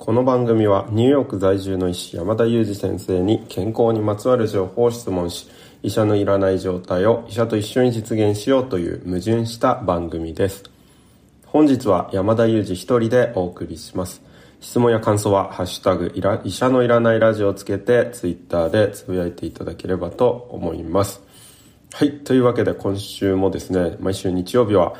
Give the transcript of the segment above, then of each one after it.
この番組はニューヨーク在住の医師山田裕二先生に健康にまつわる情報を質問し医者のいらない状態を医者と一緒に実現しようという矛盾した番組です。本日は山田裕二一人でお送りします。質問や感想は「ハッシュタグ医者のいらないラジオ」をつけてツイッターでつぶやいていただければと思います。はいというわけで今週もですね毎週日曜日は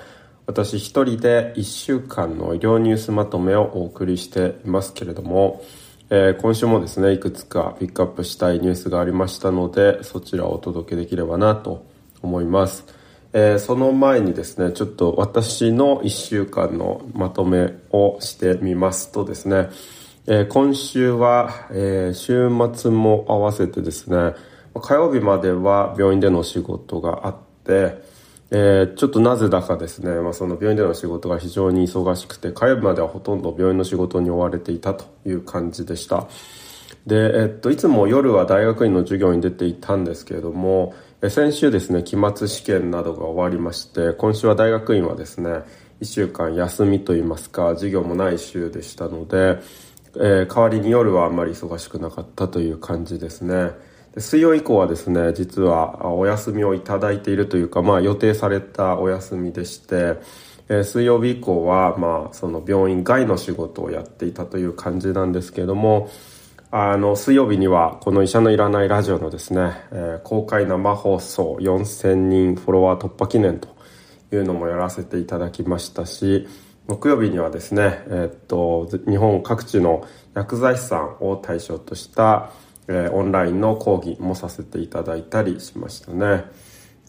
私一人で1週間の医療ニュースまとめをお送りしていますけれども、えー、今週もですね、いくつかピックアップしたいニュースがありましたので、そちらをお届けできればなと思います。えー、その前にですね、ちょっと私の1週間のまとめをしてみますとですね、えー、今週は、え週末も合わせてですね、火曜日までは病院での仕事があって、えー、ちょっとなぜだかですね、まあ、その病院での仕事が非常に忙しくて火曜日まではほとんど病院の仕事に追われていたという感じでした。で、えっと、いつも夜は大学院の授業に出ていたんですけれども先週ですね期末試験などが終わりまして今週は大学院はですね1週間休みといいますか授業もない週でしたので、えー、代わりに夜はあんまり忙しくなかったという感じですね。水曜以降はですね実はお休みをいただいているというか、まあ、予定されたお休みでして、え、水曜日以降は、まあ、その病院外の仕事をやっていたという感じなんですけれどもあの水曜日にはこの医者のいらないラジオのですね、え、公開生放送4000人フォロワー突破記念というのもやらせていただきましたし木曜日にはですね、え、っと日本各地の薬剤師さんを対象としたえー、オンラインの講義もさせていただいたりしましたね。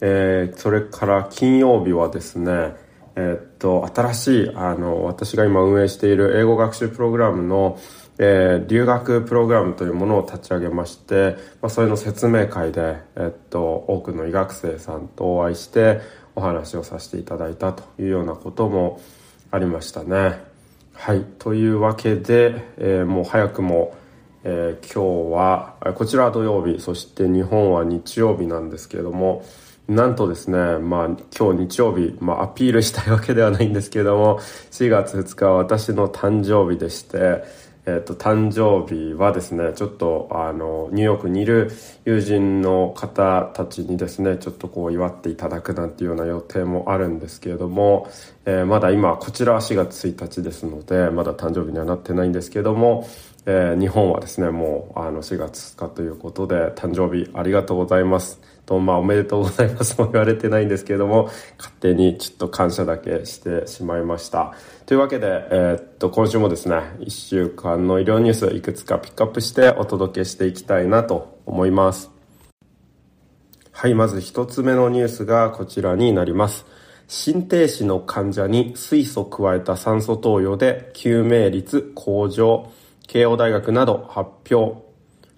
えー、それから金曜日はですね、えー、っと、新しい、あの、私が今運営している英語学習プログラムの、えー、留学プログラムというものを立ち上げまして、まあ、それの説明会で、えっと、多くの医学生さんとお会いしてお話をさせていただいたというようなこともありましたね。はい。というわけで、えー、もう早くもえー、今日はこちらは土曜日そして日本は日曜日なんですけれどもなんとですね、まあ今日日曜日、まあアピールしたいわけではないんですけれども、4月2日は私の誕生日でして、えっ、と、誕生日はですね、ちょっと、あの、ニューヨークにいる友人の方たちにですね、ちょっとこう祝っていただくなんていうような予定もあるんですけれども、えー、まだ今、こちらは4月1日ですので、まだ誕生日にはなってないんですけれども、えー、日本はですね、もう、あの、4月2日ということで、誕生日ありがとうございます。と、まあ、おめでとうございますも言われてないんですけれども、勝手にちょっと感謝だけしてしまいました。というわけで、えー、っと、今週もですね、1週間の医療ニュースいくつかピックアップしてお届けしていきたいなと思います。はい、まず一つ目のニュースがこちらになります。心停止の患者に水素加えた酸素投与で救命率向上。慶応大学など発表。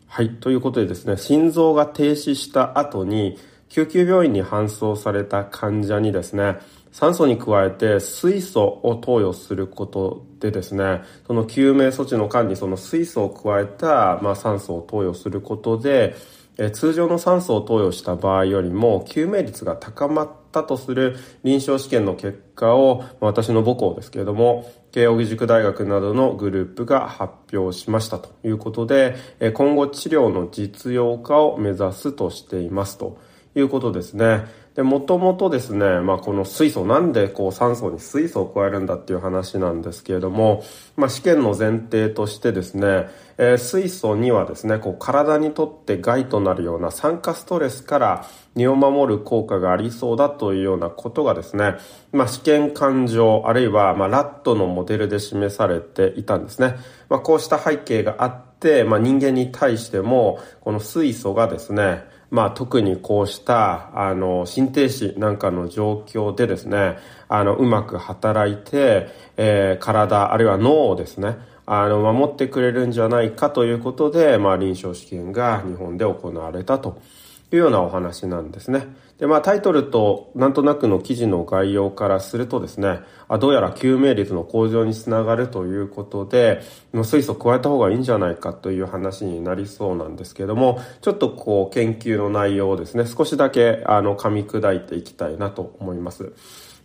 はい。ということでですね、心臓が停止した後に、救急病院に搬送された患者にですね、酸素に加えて水素を投与することでですね、その救命措置の間にその水素を加えた、まあ、酸素を投与することで、え通常の酸素を投与した場合よりも救命率が高まったとする臨床試験の結果を、私の母校ですけれども、慶應義塾大学などのグループが発表しましたということで、今後治療の実用化を目指すとしていますということですね。で、もともとですね、まあこの水素、なんでこう酸素に水素を加えるんだっていう話なんですけれども、まあ試験の前提としてですね、えー、水素にはですね、こう体にとって害となるような酸化ストレスから身を守る効果がありそうだというようなことがですね、まあ試験感情、あるいはまラットのモデルで示されていたんですね。まこうした背景があって、ま人間に対しても、この水素がですね、まあ、特にこうした、あの、心停止なんかの状況でですね、あの、うまく働いて、えー、体、あるいは脳をですね、あの、守ってくれるんじゃないかということで、まあ、臨床試験が日本で行われたと。いうようなお話なんですね。で、まあタイトルとなんとなくの記事の概要からするとですね、あどうやら救命率の向上につながるということで、水素加えた方がいいんじゃないかという話になりそうなんですけども、ちょっとこう研究の内容をですね、少しだけあの噛み砕いていきたいなと思います。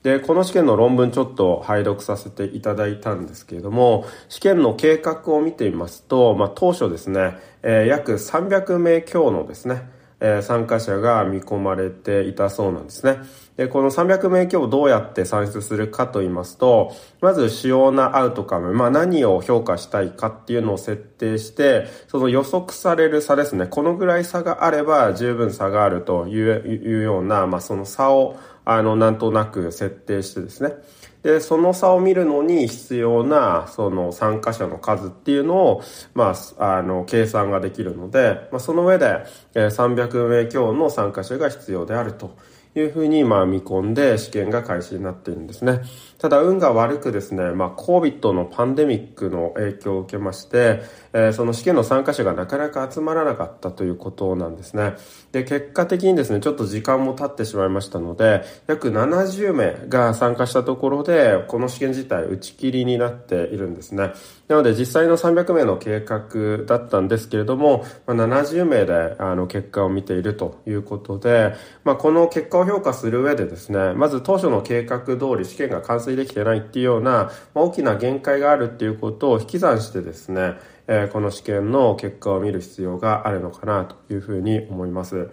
で、この試験の論文ちょっと拝読させていただいたんですけれども、試験の計画を見てみますと、まあ、当初ですね、えー、約300名強のですね、え、参加者が見込まれていたそうなんですね。で、この300名強をどうやって算出するかと言いますと、まず主要なアウトカム、まあ何を評価したいかっていうのを設定して、その予測される差ですね。このぐらい差があれば十分差があるというような、まあその差を、あの、なんとなく設定してですね。で、その差を見るのに必要な、その参加者の数っていうのを、まあ、あの、計算ができるので、まあ、その上で、300名強の参加者が必要であるというふうに、まあ、見込んで試験が開始になっているんですね。ただ運が悪くですね、まあ、COVID のパンデミックの影響を受けまして、えー、その試験の参加者がなかなか集まらなかったということなんですね。で、結果的にですね、ちょっと時間も経ってしまいましたので、約70名が参加したところで、この試験自体打ち切りになっているんですね。なので、実際の300名の計画だったんですけれども、まあ、70名であの結果を見ているということで、まあ、この結果を評価する上でですね、まず当初の計画通り試験が完成遂できてないっていうような、ま、大きな限界があるっていうことを引き算してですね、え、この試験の結果を見る必要があるのかなというふうに思います。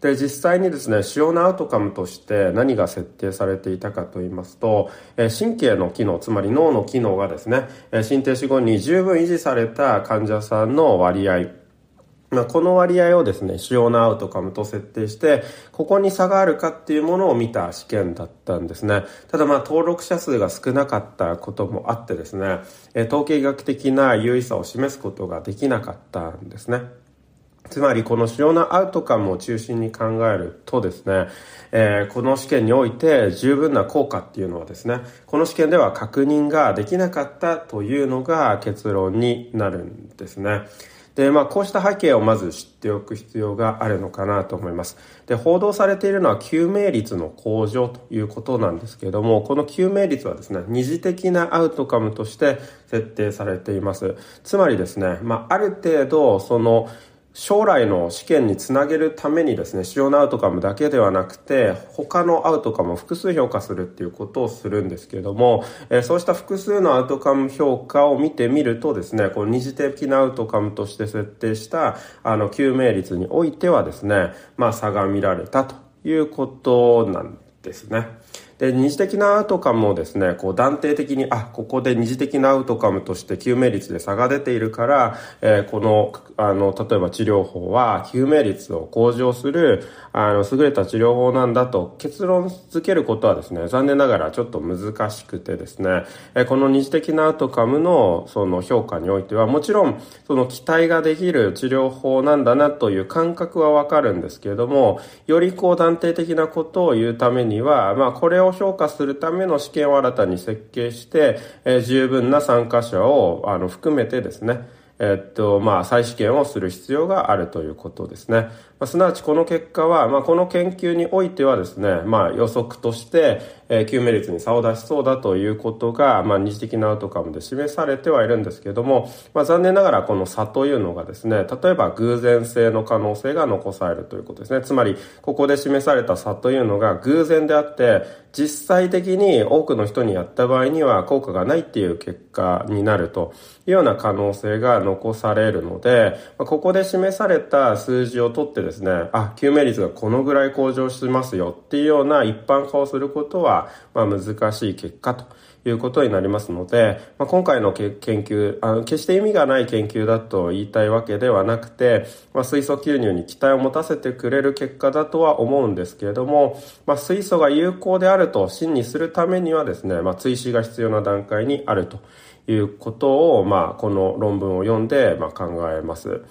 で、実際にですね、主要なアウトカムとして何が設定されていたかと言いますと、え神経の機能、つまり脳の機能がですね、え心停止後に十分維持された患者さんの割合、まあ、この割合をですね、主要なアウトカムと設定して、ここに差があるかっていうものを見た試験だったんですね。ただまあ、登録者数が少なかったこともあってですね、統計学的な優位さを示すことができなかったんですね。つまりこの主要なアウトカムを中心に考えるとですね、えー、この試験において十分な効果っていうのはですね、この試験では確認ができなかったというのが結論になるんですね。で、まあ、こうした背景をまず知っておく必要があるのかなと思います。で、報道されているのは救命率の向上ということなんですけれども、この救命率はですね、二次的なアウトカムとして設定されています。つまりですね、まあ、ある程度、その、将来の試験につなげるためにですね、主要なアウトカムだけではなくて、他のアウトカムを複数評価するっていうことをするんですけれども、えー、そうした複数のアウトカム評価を見てみるとですね、この二次的なアウトカムとして設定した、あの、救命率においてはですね、まあ差が見られたということなんですね。で、二次的なアウトカムをですね、こう断定的に、あ、ここで二次的なアウトカムとして救命率で差が出ているから、えー、この、あの、例えば治療法は救命率を向上する、あの、優れた治療法なんだと結論付けることはですね、残念ながらちょっと難しくてですね、え、この二次的なアウトカムのその評価においては、もちろん、その期待ができる治療法なんだなという感覚はわかるんですけれども、よりこう断定的なことを言うためには、まあ、これを評価するための試験を新たに設計して、えー、十分な参加者をあの含めてですね、えっと、まあ、再試験をする必要があるということですね。まあ、すなわちこの結果は、まあ、この研究においてはですね、まあ、予測として、えー、救命率に差を出しそうだということが、まあ、二次的なアウトカムで示されてはいるんですけれども、まあ、残念ながらこの差というのがですね、例えば偶然性の可能性が残されるということですね。つまり、ここで示された差というのが偶然であって、実際的に多くの人にやった場合には効果がないっていう結果になるというような可能性が残されるので、ここで示された数字を取ってですねですね、あ、救命率がこのぐらい向上しますよっていうような一般化をすることは、まあ、難しい結果ということになりますので、まあ、今回の研究あの、決して意味がない研究だと言いたいわけではなくて、まあ、水素吸入に期待を持たせてくれる結果だとは思うんですけれども、まあ、水素が有効であると真にするためにはですね、まあ、追試が必要な段階にあるということを、まあ、この論文を読んで、まあ、考えます。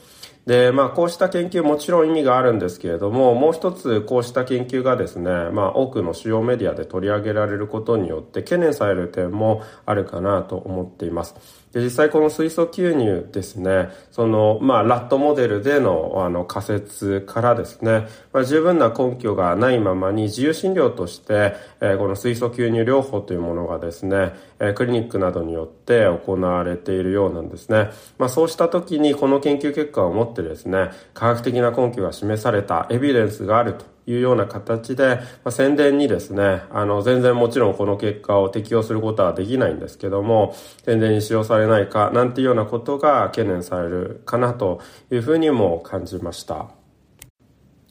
で、まあ、こうした研究もちろん意味があるんですけれども、もう一つこうした研究がですね、まあ、多くの主要メディアで取り上げられることによって懸念される点もあるかなと思っています。で、実際この水素吸入ですね、その、まあ、ラットモデルでの、あの、仮説からですね、まあ、十分な根拠がないままに自由診療として、えー、この水素吸入療法というものがですね、えー、クリニックなどによって行われているようなんですね。まあ、そうした時にこの研究結果をもってですね、科学的な根拠が示されたエビデンスがあるというような形で、まあ、宣伝にですね、あの、全然もちろんこの結果を適用することはできないんですけども、宣伝に使用されないか、なんていうようなことが懸念されるかなというふうにも感じました。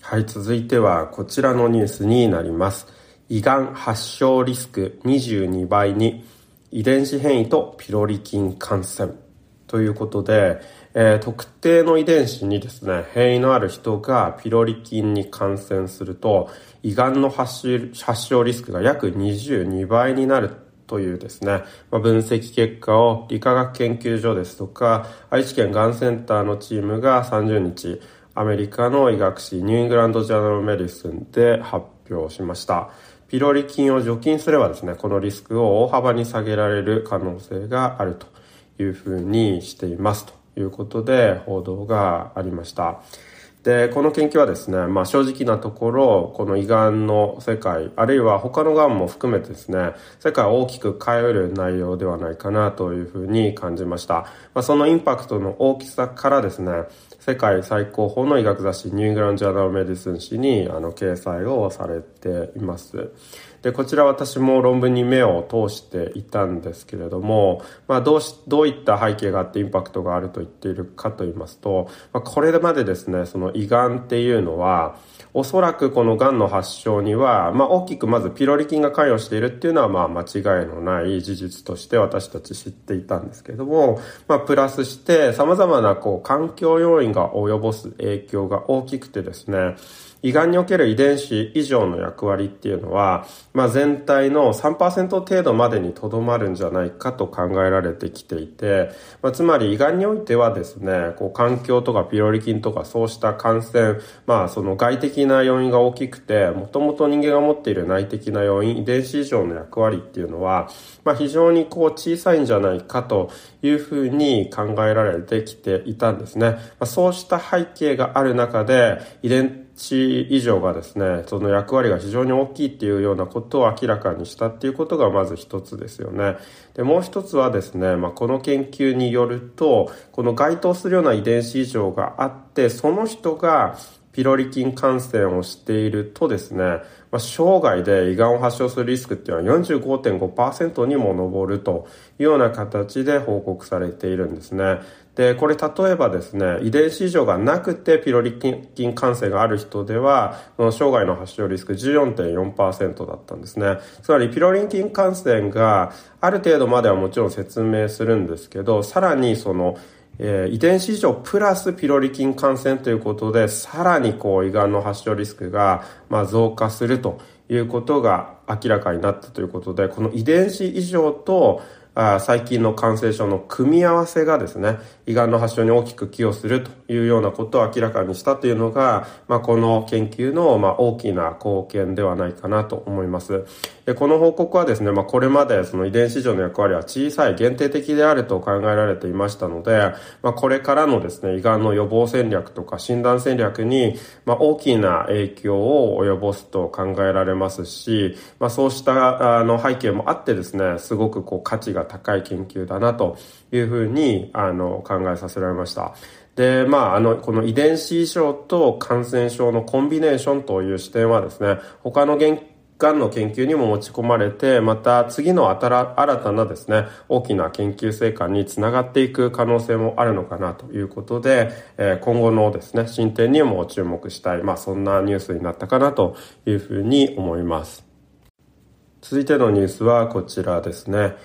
はい、続いてはこちらのニュースになります。胃がん発症リスク22倍に遺伝子変異とピロリ菌感染ということで、えー、特定の遺伝子にですね、変異のある人がピロリ菌に感染すると、胃がんの発症リスクが約22倍になるというですね、まあ、分析結果を理化学研究所ですとか、愛知県がんセンターのチームが30日、アメリカの医学誌ニューイングランドジャーナルメディスンで発表しました。ピロリ菌を除菌すればですね、このリスクを大幅に下げられる可能性があるというふうにしていますということで報道がありました。で、この研究はですね、まあ正直なところ、この胃がんの世界、あるいは他のがんも含めてですね、世界を大きく変える内容ではないかなというふうに感じました。まあ、そのインパクトの大きさからですね、世界最高峰の医学雑誌ニューグランド・ジャーナル・メディスン誌にあの掲載をされています。で、こちら私も論文に目を通していたんですけれども、まあどうし、どういった背景があってインパクトがあると言っているかと言いますと、まあ、これまでですね、その胃がんっていうのは、おそらくこのがんの発症には、まあ大きくまずピロリ菌が関与しているっていうのはまあ間違いのない事実として私たち知っていたんですけれども、まあプラスして様々なこう環境要因が及ぼす影響が大きくてですね、胃がんにおける遺伝子以上の役割っていうのは、まあ、全体の3%程度までにとどまるんじゃないかと考えられてきていて、まあ、つまり胃がんにおいてはですね、こう環境とかピロリ菌とかそうした感染、まあその外的な要因が大きくて、もともと人間が持っている内的な要因、遺伝子以上の役割っていうのは、まあ非常にこう小さいんじゃないかというふうに考えられてきていたんですね。まあ、そうした背景がある中で、遺伝値以上がですね、その役割が非常に大きいっていうようなことを明らかにしたっていうことがまず一つですよね。で、もう一つはですね、まあ、この研究によると、この該当するような遺伝子異常があって、その人がピロリ菌感染をしているとですね、まあ、生涯で胃がんを発症するリスクっていうのは45.5%にも上るというような形で報告されているんですね。で、これ例えばですね、遺伝子異常がなくてピロリ菌感染がある人では、その生涯の発症リスク14.4%だったんですね。つまりピロリ菌感染がある程度まではもちろん説明するんですけど、さらにそのえー、遺伝子異常プラスピロリ菌感染ということで、さらにこう胃がんの発症リスクが、まあ、増加するということが明らかになったということで、この遺伝子異常とあ最近の感染症の組み合わせがですね、胃がんの発症に大きく寄与するというようなことを明らかにしたというのが、まあ、この研究の、まあ、大きな貢献ではないかなと思います。でこの報告はですね、まあ、これまでその遺伝子上の役割は小さい限定的であると考えられていましたので、まあ、これからのですね、胃がんの予防戦略とか診断戦略に、まあ、大きな影響を及ぼすと考えられますし、まあ、そうしたあの背景もあってですね、すごくこう価値がが高い研究だなというふうにあの考えさせられました。で、まあ、あの、この遺伝子異常と感染症のコンビネーションという視点はですね、他のがんの研究にも持ち込まれて、また次の新たなですね、大きな研究成果につながっていく可能性もあるのかなということで、え今後のですね、進展にも注目したい、まあそんなニュースになったかなというふうに思います。続いてのニュースはこちらですね。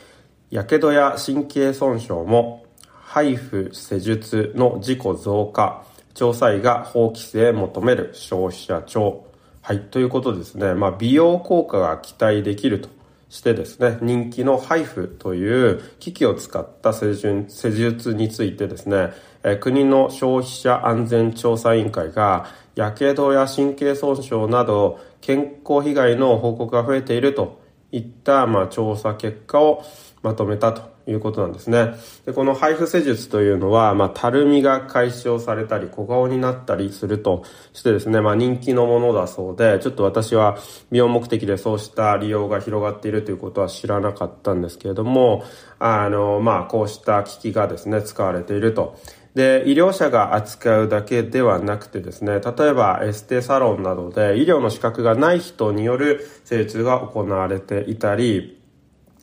やけどや神経損傷も、配布施術の事故増加、調査医が法規制求める消費者庁。はい、ということですね。まあ、美容効果が期待できるとしてですね、人気のハイフという機器を使った施術についてですね、え国の消費者安全調査委員会が、やけどや神経損傷など健康被害の報告が増えているといった、まあ、調査結果をまとめたということなんですね。でこの配布施術というのは、まあ、たるみが解消されたり、小顔になったりするとしてですね、まあ、人気のものだそうで、ちょっと私は美容目的でそうした利用が広がっているということは知らなかったんですけれども、あの、まあ、こうした機器がですね、使われていると。で、医療者が扱うだけではなくてですね、例えばエステサロンなどで医療の資格がない人による施術が行われていたり、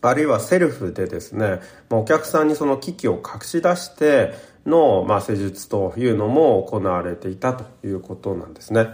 あるいはセルフでですね、お客さんにその機器を隠し出しての、まあ、施術というのも行われていたということなんですね。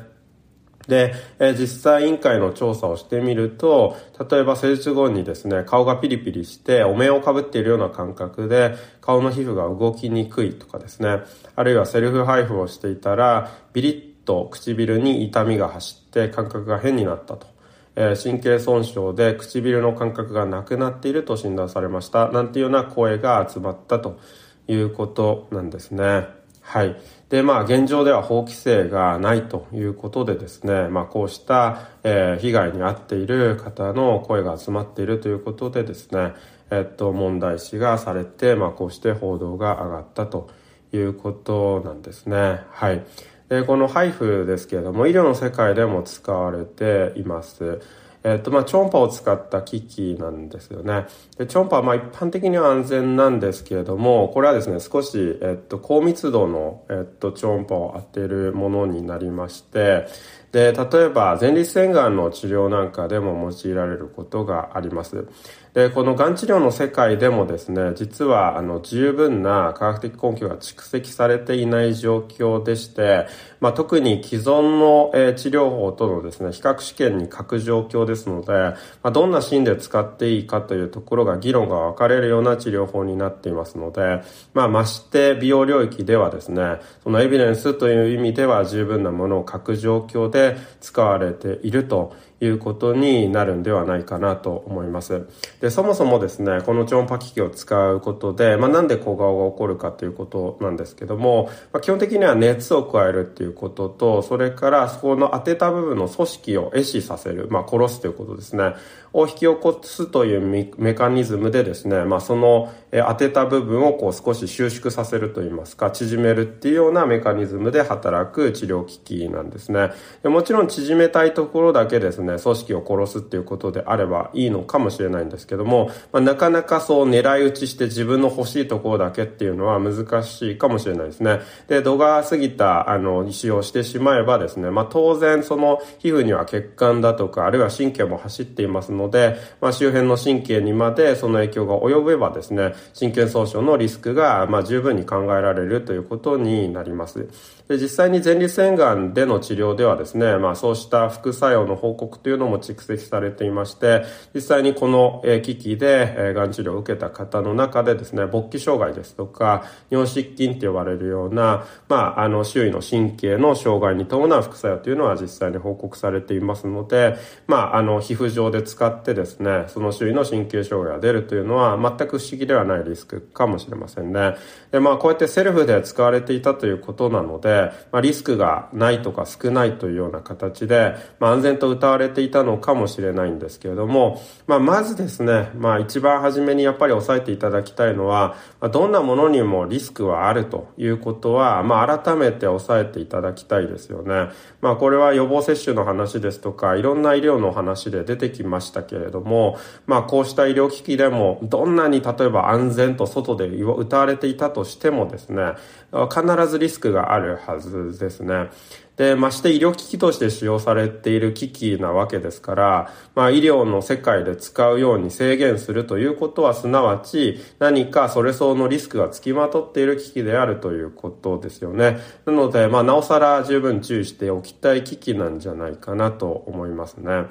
で、えー、実際委員会の調査をしてみると、例えば施術後にですね、顔がピリピリしてお面をかぶっているような感覚で顔の皮膚が動きにくいとかですね、あるいはセルフ配布をしていたら、ビリッと唇に痛みが走って感覚が変になったと。え神経損傷で唇の感覚がなくなっていると診断されました。なんていうような声が集まったということなんですね。はい。で、まあ、現状では法規制がないということでですね、まあ、こうした、え、被害に遭っている方の声が集まっているということでですね、えっと、問題視がされて、まあ、こうして報道が上がったということなんですね。はい。で、この HIFU ですけれども、医療の世界でも使われています。えっと、まあ、超音波を使った機器なんですよね。で、超音波はまあ一般的には安全なんですけれども、これはですね、少し、えっと、高密度の、えっと、超音波を当てるものになりまして、で、例えば前立腺がんの治療なんかでも用いられることがあります。で、このがん治療の世界でもですね、実はあの十分な科学的根拠が蓄積されていない状況でして、まあ、特に既存の、え、治療法とのですね、比較試験に欠く状況ですので、まあ、どんなシーンで使っていいかというところが議論が分かれるような治療法になっていますので、まあ、まして美容領域ではですね、そのエビデンスという意味では十分なものを欠く状況でで使われているということになるんではないかなと思います。で、そもそもですね、この超音波機器を使うことで、まあ、なんで小顔が起こるかということなんですけども、まあ、基本的には熱を加えるっていうことと、それからそこの当てた部分の組織を壊死させる、まあ、殺すということですね。を引き起こすというメカニズムでですね、まあ、その当てた部分をこう少し収縮させるといいますか、縮めるっていうようなメカニズムで働く治療機器なんですね。でもちろん縮めたいところだけですね、組織を殺すっていうことであればいいのかもしれないんですけども、まあ、なかなかそう狙い撃ちして自分の欲しいところだけっていうのは難しいかもしれないですね。で、度が過ぎた、あの、使用してしまえばですね、まあ、当然その皮膚には血管だとか、あるいは神経も走っていますので、でまあ、周辺の神経にまでその影響が及べばですね、神経損傷のリスクが、まあ、十分に考えられるということになります。で、実際に前立腺がんでの治療ではですね、まあ、そうした副作用の報告というのも蓄積されていまして、実際にこの機器でがん治療を受けた方の中でですね、勃起障害ですとか、尿失禁と呼ばれるような、まあ、あの、周囲の神経の障害に伴う副作用というのは実際に報告されていますので、まあ、あの、皮膚上で使ってですね、その周囲の神経障害が出るというのは全く不思議ではないリスクかもしれませんね。で、まあ、こうやってセルフで使われていたということなので、まあ、リスクがないとか少ないというような形で、まあ、安全と謳われていたのかもしれないんですけれども、まあ、まずですね、まあ、一番初めにやっぱり押さえていただきたいのは、まあ、どんなものにもリスクはあるということは、まあ、改めて押さえていただきたいですよね。まあ、これは予防接種の話ですとか、いろんな医療の話で出てきましたけれども、まあ、こうした医療機器でも、どんなに例えば安全と外で歌われていたとしてもですね、必ずリスクがあるはずですね。で、まして医療機器として使用されている機器なわけですから、まあ医療の世界で使うように制限するということはすなわち何かそれ相応のリスクが付きまとっている機器であるということですよね。なので、まあなおさら十分注意しておきたい機器なんじゃないかなと思いますね。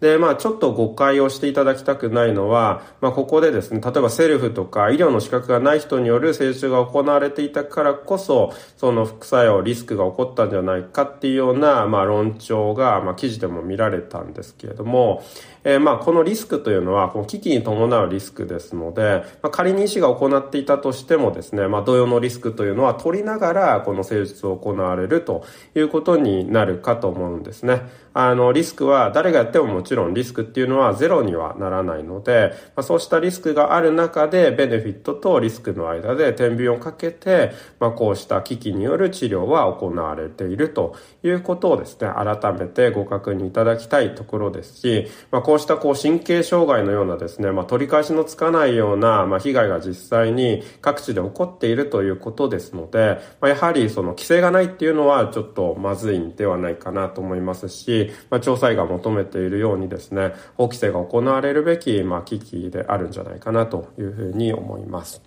で、まあちょっと誤解をしていただきたくないのは、まあここでですね、例えばセルフとか医療の資格がない人による接種が行われていたからこそ、その副作用、リスクが起こったんじゃないかっていうような、まあ論調が、まあ記事でも見られたんですけれども、えー、まあこのリスクというのは、この危機に伴うリスクですので、まあ仮に医師が行っていたとしてもですね、まあ同様のリスクというのは取りながら、この施術を行われるということになるかと思うんですね。あの、リスクは誰がやってももちろんリスクっていうのはゼロにはならないので、まあ、そうしたリスクがある中でベネフィットとリスクの間で天秤をかけて、まあ、こうした危機による治療は行われているということをですね、改めてご確認いただきたいところですし、まあ、こうしたこう神経障害のようなですね、まあ、取り返しのつかないような、まあ、被害が実際に各地で起こっているということですので、まあ、やはりその規制がないっていうのはちょっとまずいんではないかなと思いますし、まあ、調査員が求めているようにですね、法規制が行われるべき、まあ、危機であるんじゃないかなというふうに思います。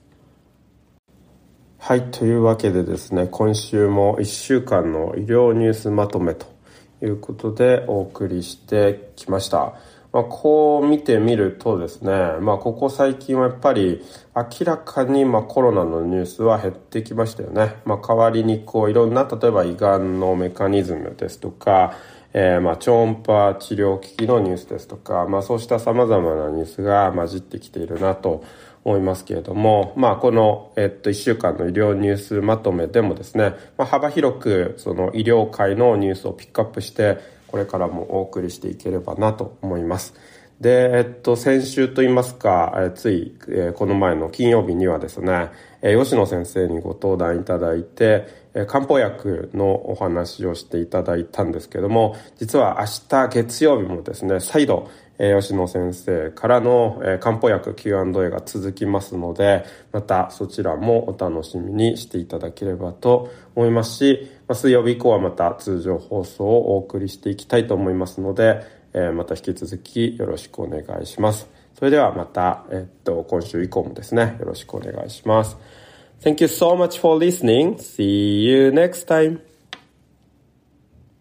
はい、というわけでですね、今週も1週間の医療ニュースまとめということでお送りしてきました。まあ、こう見てみるとですね、まあ、ここ最近はやっぱり明らかにまコロナのニュースは減ってきましたよね。まあ、代わりにこういろんな、例えば胃がんのメカニズムですとか、えー、まあ超音波治療機器のニュースですとか、まあ、そうした様々なニュースが混じってきているなと思いますけれども、まあ、この、えっと、1週間の医療ニュースまとめでもですね、まあ、幅広くその医療界のニュースをピックアップして、これからもお送りしていければなと思います。で、えっと、先週といいますか、えつい、えこの前の金曜日にはですね、え吉野先生にご登壇いただいて、え漢方薬のお話をしていただいたんですけども、実は明日月曜日もですね、再度、え吉野先生からの、え漢方薬 Q&A が続きますので、またそちらもお楽しみにしていただければと思いますし、ま水曜日以降はまた通常放送をお送りしていきたいと思いますので、えー、また引き続きよろしくお願いします。それではまた、えっと、今週以降もですね、よろしくお願いします。Thank you so much for listening. See you next time.